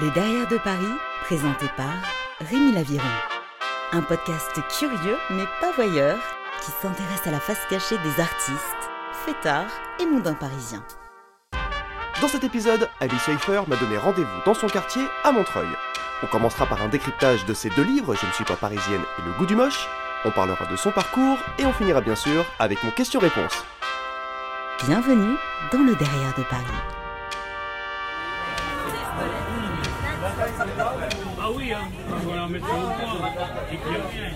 Le Derrière de Paris, présenté par Rémi Laviron. Un podcast curieux mais pas voyeur qui s'intéresse à la face cachée des artistes, fêtards et mondains parisiens. Dans cet épisode, Alice Schaeffer m'a donné rendez-vous dans son quartier à Montreuil. On commencera par un décryptage de ses deux livres, Je ne suis pas parisienne et Le goût du moche. On parlera de son parcours et on finira bien sûr avec mon question-réponse. Bienvenue dans le Derrière de Paris. Ah oui, hein. on va la mettre au point. Et puis rien.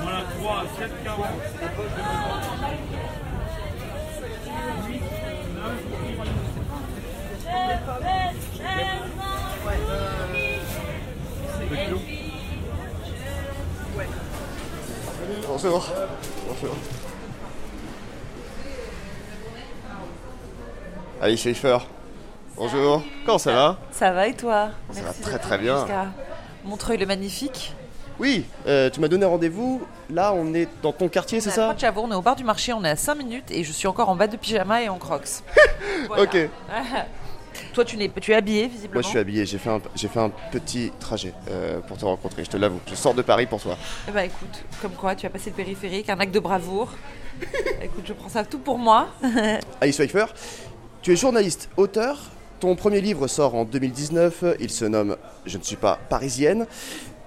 Voilà, 3, 7, 40. Bonjour. Bonjour. Alice Schaeffer. Bonjour. Comment ça va Ça va et toi Ça va très, très bien. Montreuil le magnifique. Oui, euh, tu m'as donné rendez-vous. Là, on est dans ton quartier, c'est à ça Chavour, on est au bar du marché, on est à 5 minutes et je suis encore en bas de pyjama et en crocs. Voilà. Ok. toi tu, n'es, tu es habillé visiblement Moi, je suis habillé. J'ai fait un, j'ai fait un petit trajet euh, pour te rencontrer. Je te l'avoue. Je sors de Paris pour toi. Eh ben écoute, comme quoi tu as passé le périphérique, un acte de bravoure. écoute, je prends ça tout pour moi. Alice Pfeiffer, tu es journaliste, auteur. Ton premier livre sort en 2019. Il se nomme Je ne suis pas parisienne.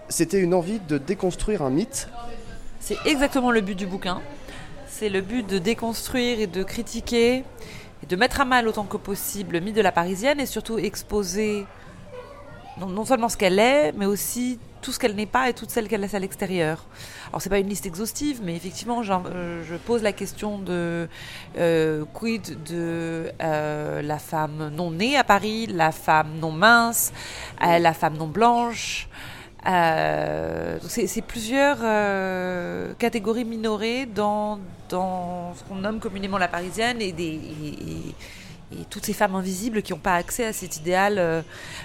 C'était une envie de déconstruire un mythe. C'est exactement le but du bouquin. C'est le but de déconstruire et de critiquer et de mettre à mal autant que possible le mythe de la parisienne et surtout exposer non, non seulement ce qu'elle est, mais aussi tout ce qu'elle n'est pas et toute celle qu'elle laisse à l'extérieur. Alors c'est pas une liste exhaustive, mais effectivement, euh, je pose la question de euh, quid de euh, la femme non née à Paris, la femme non mince, euh, la femme non blanche. C'est plusieurs catégories minorées dans, dans ce qu'on nomme communément la parisienne et, des, et toutes ces femmes invisibles qui n'ont pas accès à cet idéal euh,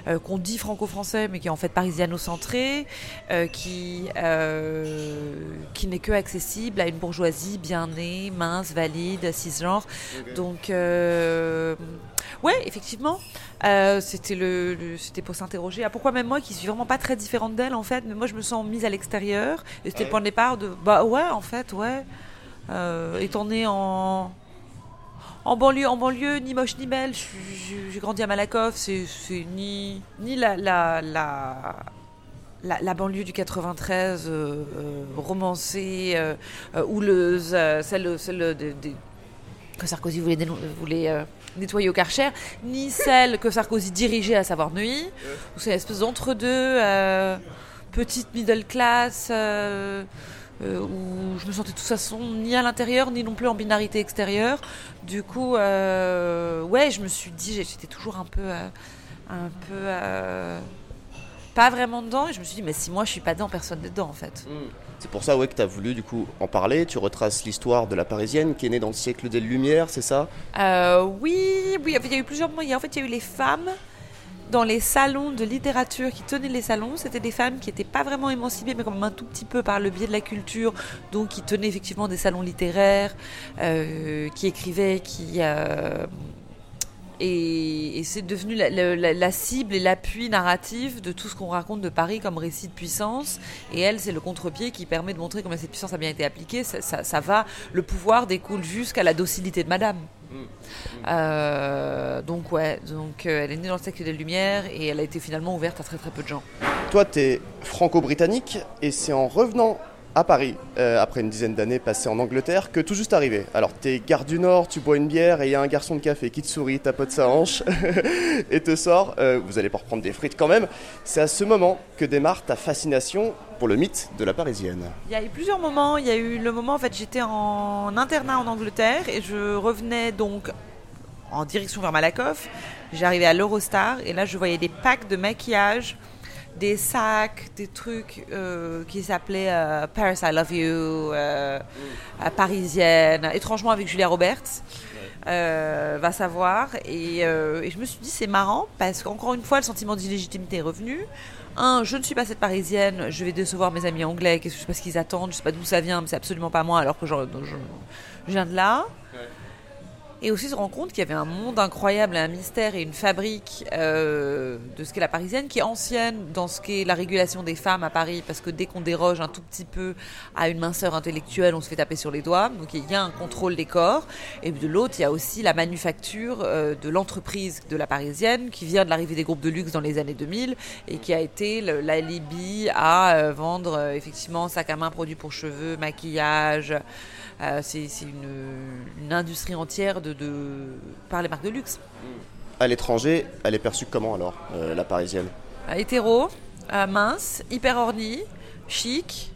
euh, qu'on dit franco-français mais qui est en fait parisiano-centré, euh, qui, qui n'est que accessible à une bourgeoisie bien née, mince, valide, cisgenre. Donc, ouais, effectivement, c'était le, le- c'était pour s'interroger. Ah, pourquoi même moi, qui suis vraiment pas très différente d'elle, en fait, mais moi je me sens mise à l'extérieur. Et c'était le point de départ de, bah ouais, en fait, ouais. Étant née en en banlieue, en banlieue, ni moche ni belle. J'ai grandi à Malakoff. C'est ni ni la la la la, banlieue du 93 euh, euh, romancée, euh, houleuse, celle, celle que Sarkozy voulait, voulait nettoyer au Karcher, ni celle que Sarkozy dirigeait, à savoir Neuilly. où C'est une espèce d'entre-deux, petite middle class, où je me sentais de toute façon ni à l'intérieur, ni non plus en binarité extérieure. Du coup, euh, ouais, je me suis dit, j'étais toujours un peu, euh, un peu, euh, pas vraiment dedans. Et je me suis dit, mais si moi je suis pas dedans, personne n'est dedans en fait. C'est pour ça ouais, que tu as voulu du coup en parler. Tu retraces l'histoire de la parisienne qui est née dans le siècle des Lumières, c'est ça? Euh, oui, oui, il y a eu plusieurs moments. En fait, il y a eu les femmes dans les salons de littérature qui tenaient les salons. C'était des femmes qui n'étaient pas vraiment émancipées, mais quand même un tout petit peu par le biais de la culture. Donc, qui tenaient effectivement des salons littéraires, euh, qui écrivaient, qui. euh, et, c'est devenu la, cible et l'appui narratif de tout ce qu'on raconte de Paris comme récit de puissance. Et elle, c'est le contre-pied qui permet de montrer comment cette puissance a bien été appliquée. Ça va, le pouvoir découle jusqu'à la docilité de Madame. Euh, donc ouais, donc euh, elle est née dans le siècle des Lumières et elle a été finalement ouverte à très très peu de gens. Toi, tu es franco-britannique et c'est en revenant à Paris, euh, après une dizaine d'années passées en Angleterre, que tout juste arrivé. Alors, t'es gare du Nord, tu bois une bière et il y a un garçon de café qui te sourit, tapote sa hanche et te sort. euh, vous allez pas reprendre des frites quand même. C'est à ce moment que démarre ta fascination pour le mythe de la Parisienne. Il y a eu plusieurs moments. Il y a eu le moment en fait j'étais en internat en Angleterre et je revenais donc en direction vers Malakoff. J'arrivais à l'Eurostar et là je voyais des packs de maquillage, des sacs, des trucs euh, qui s'appelaient euh, Paris I Love You, euh, Parisienne, étrangement avec Julia Roberts. Va savoir. Et, et je me suis dit, c'est marrant parce qu'encore une fois, le sentiment d'illégitimité est revenu. Un, je ne suis pas cette parisienne, je vais décevoir mes amis anglais, qu'est-ce que je sais pas ce qu'ils attendent, je sais pas d'où ça vient, mais c'est absolument pas moi alors que je, je- je viens de là. Et aussi se rend compte qu'il y avait un monde incroyable, un mystère et une fabrique euh, de ce qu'est la parisienne, qui est ancienne dans ce qu'est la régulation des femmes à Paris, parce que dès qu'on déroge un tout petit peu à une minceur intellectuelle, on se fait taper sur les doigts. Donc il y a un contrôle des corps. Et de l'autre, il y a aussi la manufacture euh, de l'entreprise de la parisienne, qui vient de l'arrivée des groupes de luxe dans les années 2000 et qui a été l'alibi à euh, vendre effectivement sac à main, produits pour cheveux, maquillage. C'est une industrie entière de, de, par les marques de luxe. À l'étranger, elle est perçue comment alors, euh, la parisienne? Euh, hétéro, euh, mince, hyper ornie, chic,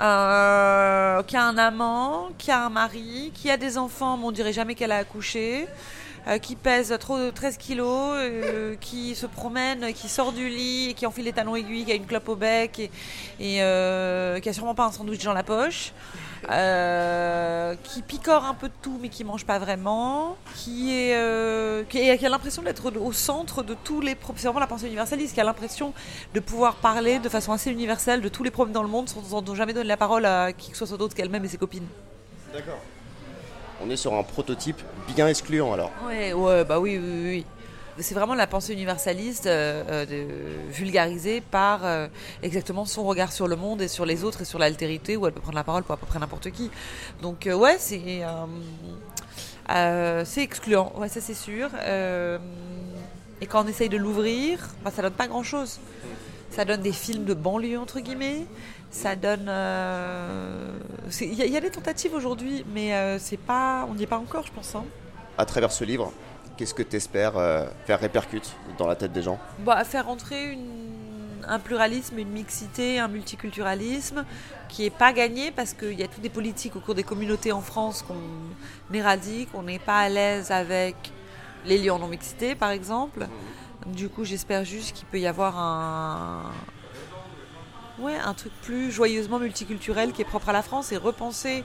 euh, qui a un amant, qui a un mari, qui a des enfants, mais on dirait jamais qu'elle a accouché, euh, qui pèse trop de 13 kilos, euh, qui se promène, qui sort du lit, qui enfile les talons aiguilles, qui a une clope au bec et, et, euh, qui a sûrement pas un sandwich dans la poche. Qui picore un peu de tout mais qui mange pas vraiment, qui est euh, qui, a l'impression d'être au centre de tous les problèmes. C'est vraiment la pensée universaliste qui a l'impression de pouvoir parler de façon assez universelle de tous les problèmes dans le monde sans, sans jamais donner la parole à qui que ce soit d'autre qu'elle-même et ses copines. D'accord. On est sur un prototype bien excluant alors. Ouais, ouais, bah oui, oui, oui, oui. C'est vraiment la pensée universaliste euh, euh, vulgarisée par euh, exactement son regard sur le monde et sur les autres et sur l'altérité où elle peut prendre la parole pour à peu près n'importe qui. Donc euh, ouais, c'est c'est excluant, ça c'est sûr. Et quand on essaye de l'ouvrir, bah, ça donne pas grand-chose. Ça donne des films de banlieue entre guillemets. Ça donne. Il y, a- des tentatives aujourd'hui, mais c'est pas, on n'y est pas encore, je pense. hein. À travers ce livre, qu'est-ce que tu espères faire répercute dans la tête des gens? Bah, faire entrer un pluralisme, une mixité, un multiculturalisme qui n'est pas gagné parce qu'il y a toutes des politiques au cours des communautés en France qu'on éradique, on n'est pas à l'aise avec les lieux en non-mixité par exemple. Du coup, j'espère juste qu'il peut y avoir un. Ouais, un truc plus joyeusement multiculturel qui est propre à la France et repenser,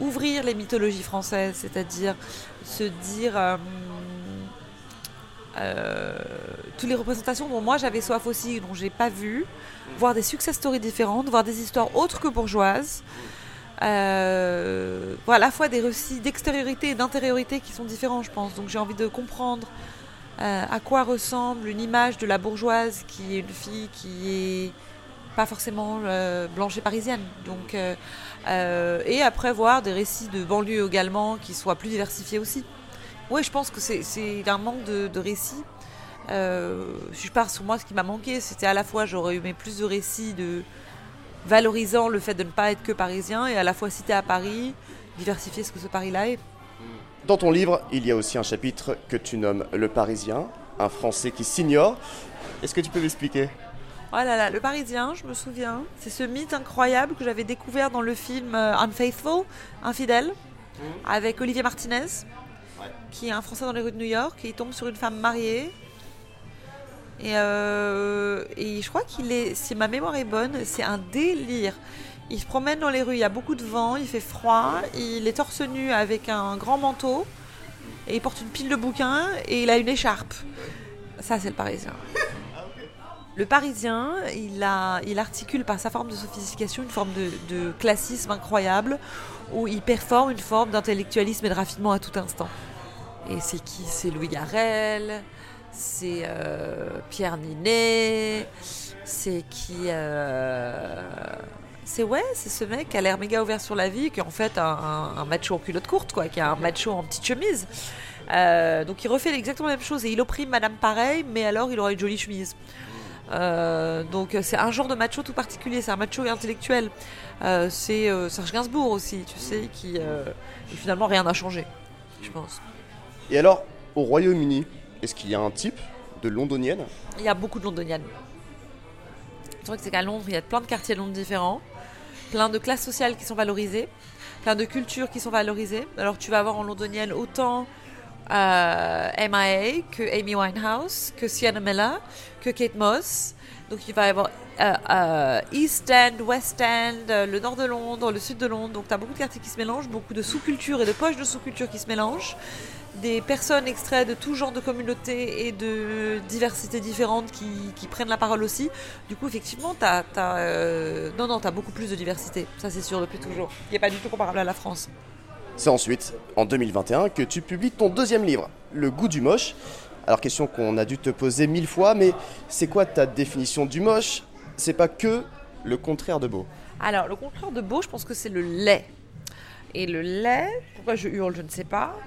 ouvrir les mythologies françaises, c'est-à-dire se dire. euh, euh, toutes les représentations dont moi j'avais soif aussi, dont j'ai pas vu, voir des success stories différentes, voir des histoires autres que bourgeoises, euh, voir à la fois des récits d'extériorité et d'intériorité qui sont différents, je pense. Donc j'ai envie de comprendre euh, à quoi ressemble une image de la bourgeoise qui est une fille qui est pas forcément euh, blanche et parisienne. Donc, euh, et après voir des récits de banlieue également qui soient plus diversifiés aussi. Oui, je pense que c'est- un manque de, de récits. Euh, si je pars sur moi, ce qui m'a manqué, c'était à la fois j'aurais aimé plus de récits de valorisant le fait de ne pas être que parisien et à la fois t'es à Paris, diversifier ce que ce Paris-là est. Dans ton livre, il y a aussi un chapitre que tu nommes Le Parisien, un Français qui s'ignore. Est-ce que tu peux m'expliquer? Oh là là, le Parisien, je me souviens, c'est ce mythe incroyable que j'avais découvert dans le film euh, Unfaithful, Infidèle, avec Olivier Martinez, qui est un Français dans les rues de New York, et il tombe sur une femme mariée. Et, euh, et je crois qu'il est, si ma mémoire est bonne, c'est un délire. Il se promène dans les rues, il y a beaucoup de vent, il fait froid, il est torse nu avec un grand manteau, et il porte une pile de bouquins, et il a une écharpe. Ça, c'est le Parisien. Le Parisien, il articule par sa forme de sophistication une forme de, de classisme incroyable où il performe une forme d'intellectualisme et de raffinement à tout instant. Et c'est qui? C'est Louis Garrel, c'est euh, Pierre Ninet, c'est qui euh, C'est ouais, c'est ce mec qui a l'air méga ouvert sur la vie, qui est en fait un, macho en culotte courte, quoi, qui est un macho en petite chemise. Euh, donc il refait exactement la même chose et il opprime Madame pareil, mais alors il aura une jolie chemise. Donc c'est un genre de macho tout particulier, c'est un macho intellectuel. C'est Serge Gainsbourg aussi, tu sais, qui finalement rien n'a changé, je pense. Et alors, au Royaume-Uni, est-ce qu'il y a un type de londonienne Il y a beaucoup de londoniennes. Vrai que c'est qu'à Londres, il y a plein de quartiers de Londres différents, plein de classes sociales qui sont valorisées, plein de cultures qui sont valorisées. Alors tu vas avoir en londonienne autant euh, MIA que Amy Winehouse, que Sienna Miller, que Kate Moss. Donc il va y avoir euh, euh, East End, West End, euh, le nord de Londres, le sud de Londres. Donc tu as beaucoup de quartiers qui se mélangent, beaucoup de sous-cultures et de poches de sous-cultures qui se mélangent des personnes extraites de tout genre de communautés et de diversités différentes qui, qui prennent la parole aussi. Du coup, effectivement, tu as, non, non, as beaucoup plus de diversité. Ça, c'est sûr, depuis toujours. Il n'est pas du tout comparable à la France. C'est ensuite, en 2021, que tu publies ton deuxième livre, Le goût du moche. Alors question qu'on a dû te poser mille fois, mais c'est quoi ta définition du moche? C'est pas que le contraire de beau. Alors, le contraire de beau, je pense que c'est le lait. Et le lait, pourquoi je hurle, je ne sais pas.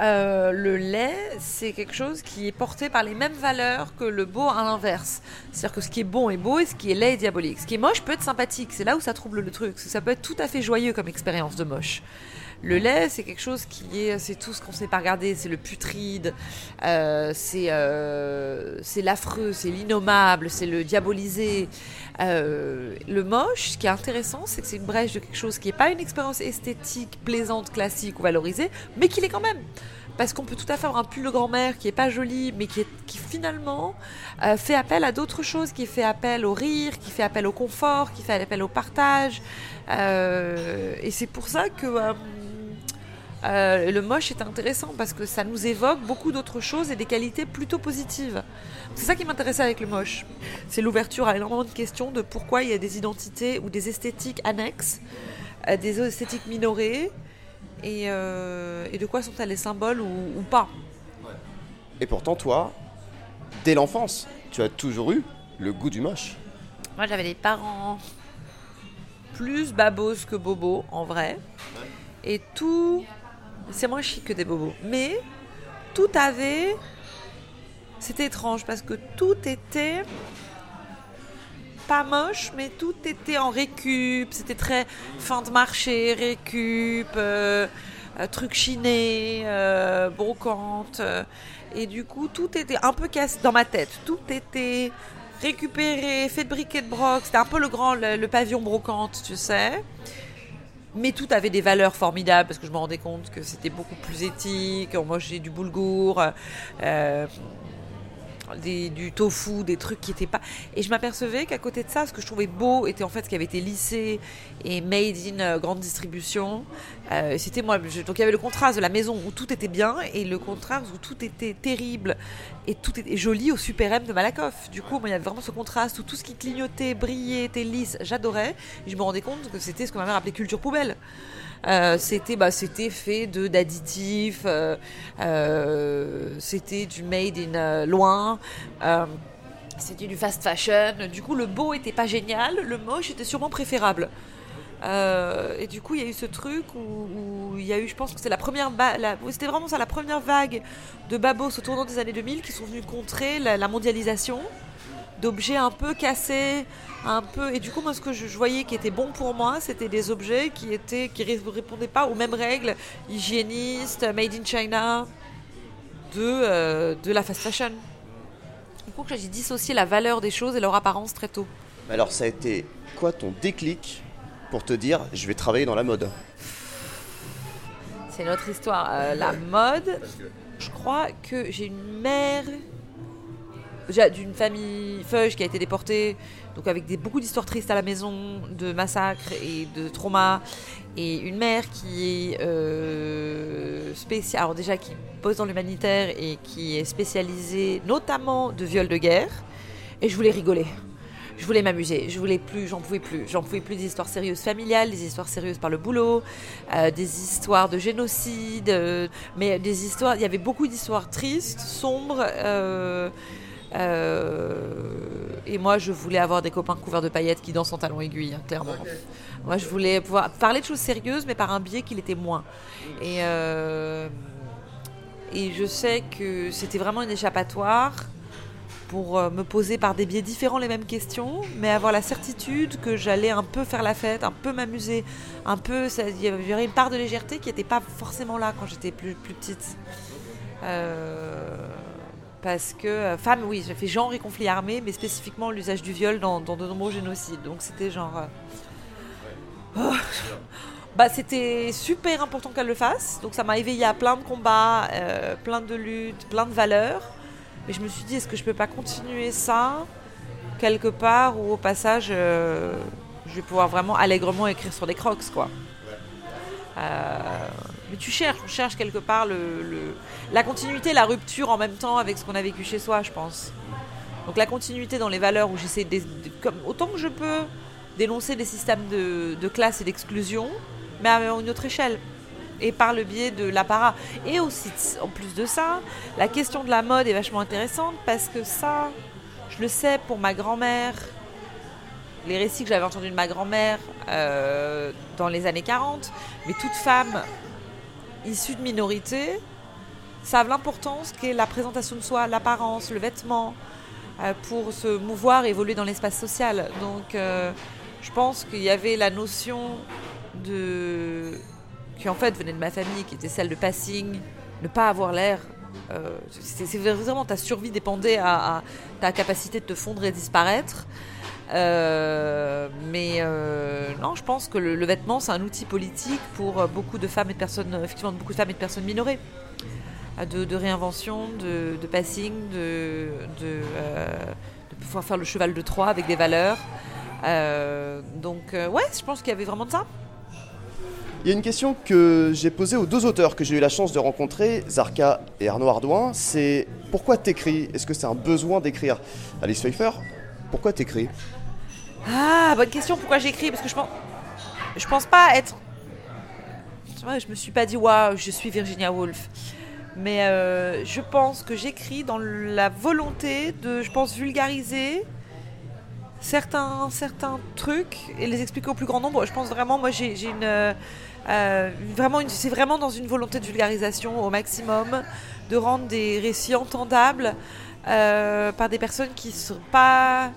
Euh, le lait, c'est quelque chose qui est porté par les mêmes valeurs que le beau à l'inverse. C'est-à-dire que ce qui est bon est beau et ce qui est laid est diabolique. Ce qui est moche peut être sympathique. C'est là où ça trouble le truc. Ça peut être tout à fait joyeux comme expérience de moche. Le lait, c'est quelque chose qui est, c'est tout ce qu'on ne sait pas regarder, c'est le putride, euh, c'est euh, c'est l'affreux, c'est l'innommable, c'est le diabolisé. Euh, le moche, ce qui est intéressant, c'est que c'est une brèche de quelque chose qui n'est pas une expérience esthétique, plaisante, classique ou valorisée, mais qui l'est quand même. Parce qu'on peut tout à fait avoir un pull de grand-mère qui est pas joli, mais qui, est, qui finalement fait appel à d'autres choses, qui fait appel au rire, qui fait appel au confort, qui fait appel au partage. et c'est pour ça que euh, le moche est intéressant parce que ça nous évoque beaucoup d'autres choses et des qualités plutôt positives. C'est ça qui m'intéressait avec le moche. C'est l'ouverture à énormément de questions de pourquoi il y a des identités ou des esthétiques annexes, des esthétiques minorées, euh, et, de quoi sont-elles les symboles ou, pas. Et pourtant, toi, dès l'enfance, tu as toujours eu le goût du moche. Moi, j'avais des parents plus babos que bobos, en vrai. Et tout c'est moins chic que des bobos. Mais tout avait. C'était étrange parce que tout était pas moche, mais tout était en récup. C'était très fin de marché, récup, euh, euh, truc chiné, euh, brocante. et du coup, tout était un peu cassé dans ma tête. Tout était récupéré, fait de briquet de broc. C'était un peu le grand, le pavillon brocante, tu sais mais tout avait des valeurs formidables parce que je me rendais compte que c'était beaucoup plus éthique. Moi, j'ai du boulgour, euh, du tofu, des trucs qui n'étaient pas. Et je m'apercevais qu'à côté de ça, ce que je trouvais beau était en fait ce qui avait été lissé et made in euh, grande distribution. Euh, c'était moi. donc il y avait le contraste de la maison où tout était bien et le contraste où tout était terrible et tout était joli au Super M de Malakoff. Du coup, il y avait vraiment ce contraste où tout ce qui clignotait, brillait, était lisse. J'adorais. Je me rendais compte que c'était ce que ma mère appelait culture poubelle. Euh, c'était bah, c'était fait de d'additifs, euh, c'était du made in loin. c'était du fast fashion. Du coup, le beau était pas génial, le moche était sûrement préférable. Et du coup, il y a eu ce truc où, il y a eu, je pense que c'est la première, c'était vraiment ça, la première vague de babos au tournant des années 2000 qui sont venus contrer la mondialisation d'objets un peu cassés, un peu. Et du coup, moi, ce que je, voyais qui était bon pour moi, c'était des objets qui étaient qui répondaient pas aux mêmes règles hygiénistes, made in China, de euh, de la fast fashion. Du coup, j'ai dissocié la valeur des choses et leur apparence très tôt. Alors, ça a été quoi ton déclic pour te dire, je vais travailler dans la mode C'est notre histoire. Euh, la mode, je crois que j'ai une mère d'une famille feuge qui a été déportée, donc avec beaucoup d'histoires tristes à la maison, de massacres et de traumas, et une mère qui est euh, spéciale, alors déjà qui pose dans l'humanitaire et qui est spécialisée notamment de viols de guerre, et je voulais rigoler. Je voulais m'amuser, je voulais plus, j'en pouvais plus. J'en pouvais plus des histoires sérieuses familiales, des histoires sérieuses par le boulot, euh, des histoires de génocide, euh, mais des histoires, il y avait beaucoup d'histoires tristes, sombres. Euh, et moi, je voulais avoir des copains couverts de paillettes qui dansent en talons aiguilles, hein, clairement. Moi, je voulais pouvoir parler de choses sérieuses, mais par un biais qui l'était moins. Et, et je sais que c'était vraiment une échappatoire pour euh, me poser par des biais différents les mêmes questions, mais avoir la certitude que j'allais un peu faire la fête, un peu m'amuser, un peu. Il y avait une part de légèreté qui n'était pas forcément là quand j'étais plus, petite. Euh, parce que euh, femme, oui, j'ai fait genre et conflit armé, mais spécifiquement l'usage du viol dans, de nombreux génocides. Donc c'était genre. Oh. Bah, c'était super important qu'elle le fasse. Donc ça m'a éveillé à plein de combats, plein de luttes, plein de valeurs. Mais je me suis dit, est-ce que je peux pas continuer ça quelque part où au passage, je vais pouvoir vraiment allègrement écrire sur des crocs, quoi. mais tu cherches, on cherche quelque part le la continuité, la rupture en même temps avec ce qu'on a vécu chez soi, je pense. Donc la continuité dans les valeurs où j'essaie, de, comme, autant que je peux, dénoncer des systèmes de, classe et d'exclusion, mais à une autre échelle. Et par le biais de l'apparat. Et aussi, en plus de ça, la question de la mode est vachement intéressante parce que ça, je le sais pour ma grand-mère, les récits que j'avais entendus de ma grand-mère euh, dans les années 40, mais toute femme issue de minorité savent l'importance qu'est la présentation de soi, l'apparence, le vêtement, euh, pour se mouvoir, évoluer dans l'espace social. Donc euh, je pense qu'il y avait la notion de qui en fait venait de ma famille, qui était celle de passing, ne pas avoir l'air. Euh, c'est vraiment ta survie dépendait à, ta capacité de te fondre et disparaître. Euh, mais euh, non, je pense que le, vêtement c'est un outil politique pour beaucoup de femmes et de personnes, effectivement, beaucoup de femmes et de personnes minorées, de, réinvention, de, passing, de, de, pouvoir faire le cheval de Troie avec des valeurs. donc ouais, je pense qu'il y avait vraiment de ça. Il y a une question que j'ai posée aux deux auteurs que j'ai eu la chance de rencontrer, Zarka et Arnaud Ardouin, c'est pourquoi t'écris? Est-ce que c'est un besoin d'écrire? Alice Pfeiffer, pourquoi t'écris? Ah, bonne question, pourquoi j'écris? Parce que je pense, je pense pas être... Je me suis pas dit, waouh, je suis Virginia Woolf. Mais euh, je pense que j'écris dans la volonté de, je pense, vulgariser certains, certains trucs et les expliquer au plus grand nombre. Je pense vraiment, moi, j'ai une euh, vraiment, c'est vraiment dans une volonté de vulgarisation au maximum, de rendre des récits entendables euh, par des personnes qui ne sont pas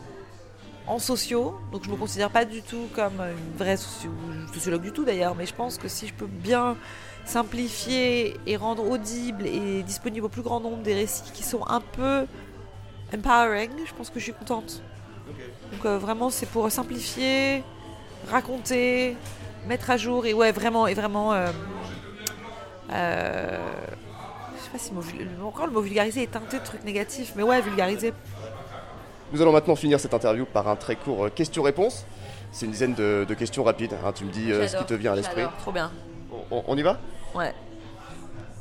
en sociaux. Donc je me considère pas du tout comme une vraie sociologue du tout d'ailleurs, mais je pense que si je peux bien simplifier et rendre audible et disponible au plus grand nombre des récits qui sont un peu empowering, je pense que je suis contente. Donc euh, vraiment c'est pour simplifier, raconter, mettre à jour et ouais vraiment et vraiment euh, euh, je sais pas si le mot, encore le mot vulgariser est teinté de trucs négatifs mais ouais vulgariser nous allons maintenant finir cette interview par un très court euh, question-réponse. C'est une dizaine de, questions rapides hein. tu me dis ce qui te vient à l'esprit. Trop bien. On y va? Ouais.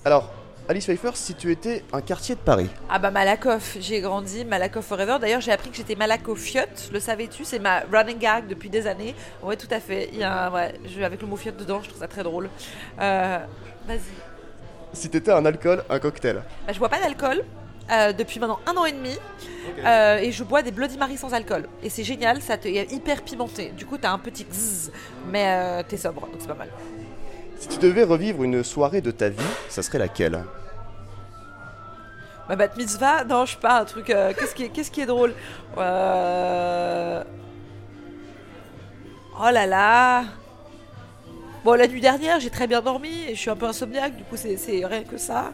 Alors Alice Pfeiffer, si tu étais un quartier de Paris Ah bah Malakoff, j'ai grandi, Malakoff Forever. D'ailleurs, j'ai appris que j'étais Malakofiote, le savais-tu? C'est ma running gag depuis des années. Ouais, tout à fait. Il y a ouais, je, avec le mot fiotte dedans, je trouve ça très drôle. Euh, vas-y. Si t'étais un alcool, un cocktail bah, Je bois pas d'alcool. Euh, depuis maintenant un an et demi euh, et je bois des Bloody Mary sans alcool et c'est génial ça te est hyper pimenté du coup t'as un petit zzz, mais t'es sobre donc c'est pas mal si tu devais revivre une soirée de ta vie, ça serait laquelle? Ma bat mitzvah? Non, je sais pas, un truc. Euh, qu'est-ce, qui est, drôle? Euh, Oh là là Bon, la nuit dernière, j'ai très bien dormi et je suis un peu insomniaque, du coup, c'est, rien que ça.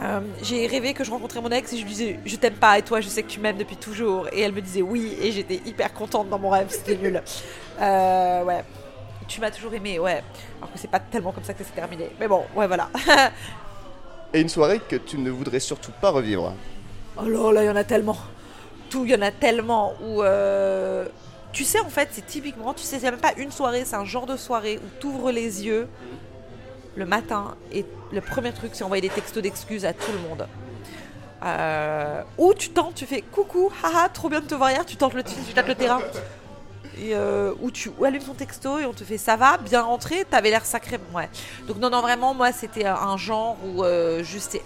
Euh, j'ai rêvé que je rencontrais mon ex et je lui disais Je t'aime pas et toi, je sais que tu m'aimes depuis toujours. Et elle me disait oui et j'étais hyper contente dans mon rêve, c'était nul. ouais tu m'as toujours aimé, ouais. Alors que c'est pas tellement comme ça que c'est terminé. Mais bon, ouais, voilà. Et une soirée que tu ne voudrais surtout pas revivre Oh là là, il y en a tellement. Tout, il y en a tellement où. Euh, tu sais, en fait, c'est typiquement, tu sais, c'est même pas une soirée, c'est un genre de soirée où tu ouvres les yeux le matin et le premier truc, c'est envoyer des textos d'excuses à tout le monde. Euh, ou tu tentes, tu fais coucou, haha, trop bien de te voir hier, tu tentes le, tu tapes le terrain et, euh, où tu allumes ton texto et on te fait ça va, bien rentré, t'avais l'air sacré. Ouais. Donc non, non, vraiment, moi, c'était un genre où euh, juste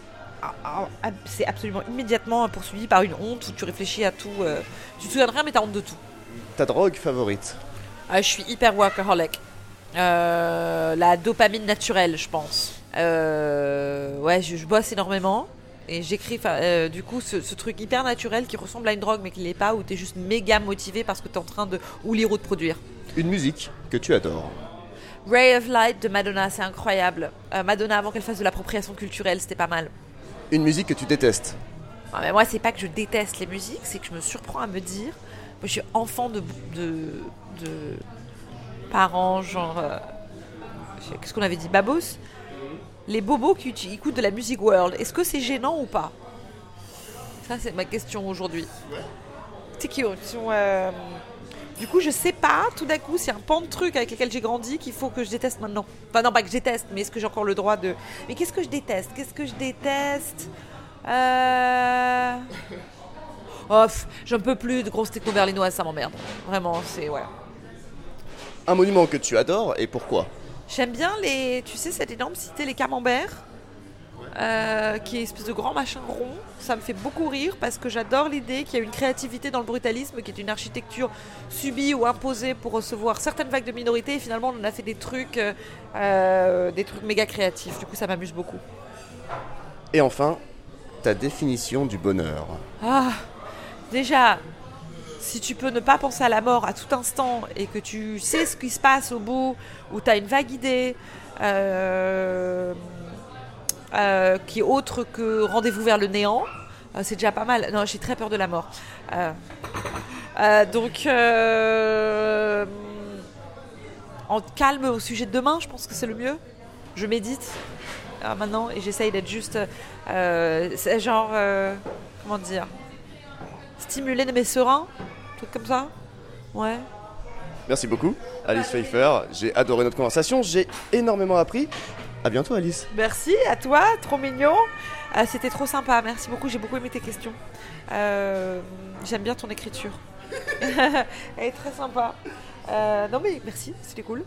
c'est absolument immédiatement poursuivi par une honte où tu réfléchis à tout. Euh, tu te souviens de rien, mais t'as honte de tout. Ta drogue favorite ah, Je suis hyper workaholic. la dopamine naturelle, je pense. ouais, je bosse énormément. Et j'écris, euh, du coup, ce, truc hyper naturel qui ressemble à une drogue mais qui l'est pas, où tu es juste méga motivé parce que tu es en train de ou lire ou de produire. Une musique que tu adores Ray of Light de Madonna, c'est incroyable. Euh, Madonna avant qu'elle fasse de l'appropriation culturelle, c'était pas mal. Une musique que tu détestes ah, mais Moi, c'est pas que je déteste les musiques, c'est que je me surprends à me dire. Moi, je suis enfant de, de, de parents, genre. Euh, qu'est-ce qu'on avait dit Babos? Les bobos qui écoutent de la musique world, est-ce que c'est gênant ou pas? Ça, c'est ma question aujourd'hui. C'est qui euh, Du coup, je sais pas, tout d'un coup, c'est un pan de truc avec lequel j'ai grandi qu'il faut que je déteste maintenant. Enfin, non, pas que je déteste, mais est-ce que j'ai encore le droit de. Mais qu'est-ce que je déteste? Qu'est-ce que je déteste? Euh... Oh, j'en peux plus de grosses techno berlinoises, ça m'emmerde. Vraiment, c'est. Ouais. Un monument que tu adores et pourquoi? J'aime bien les. Tu sais, cette énorme cité, les camemberts. euh, qui est une espèce de grand machin rond. Ça me fait beaucoup rire parce que j'adore l'idée qu'il y a une créativité dans le brutalisme qui est une architecture subie ou imposée pour recevoir certaines vagues de minorités et finalement on en a fait des trucs, euh, euh, des trucs méga créatifs. Du coup ça m'amuse beaucoup. Et enfin, ta définition du bonheur. Ah, déjà, si tu peux ne pas penser à la mort à tout instant et que tu sais ce qui se passe au bout, où tu as une vague idée euh, euh, qui est autre que rendez-vous vers le néant, euh, c'est déjà pas mal. Non, j'ai très peur de la mort. Donc, en calme au sujet de demain, je pense que c'est le mieux. Je médite maintenant et j'essaye d'être juste. c'est genre. comment dire Stimuler mes sereins Truc comme ça Ouais. Merci beaucoup, Alice Pfeiffer. J'ai adoré notre conversation, j'ai énormément appris. À bientôt, Alice. Merci à toi, trop mignon. Euh, C'était trop sympa, merci beaucoup, j'ai beaucoup aimé tes questions. Euh, J'aime bien ton écriture. Elle est très sympa. Euh, non mais merci, c'était cool.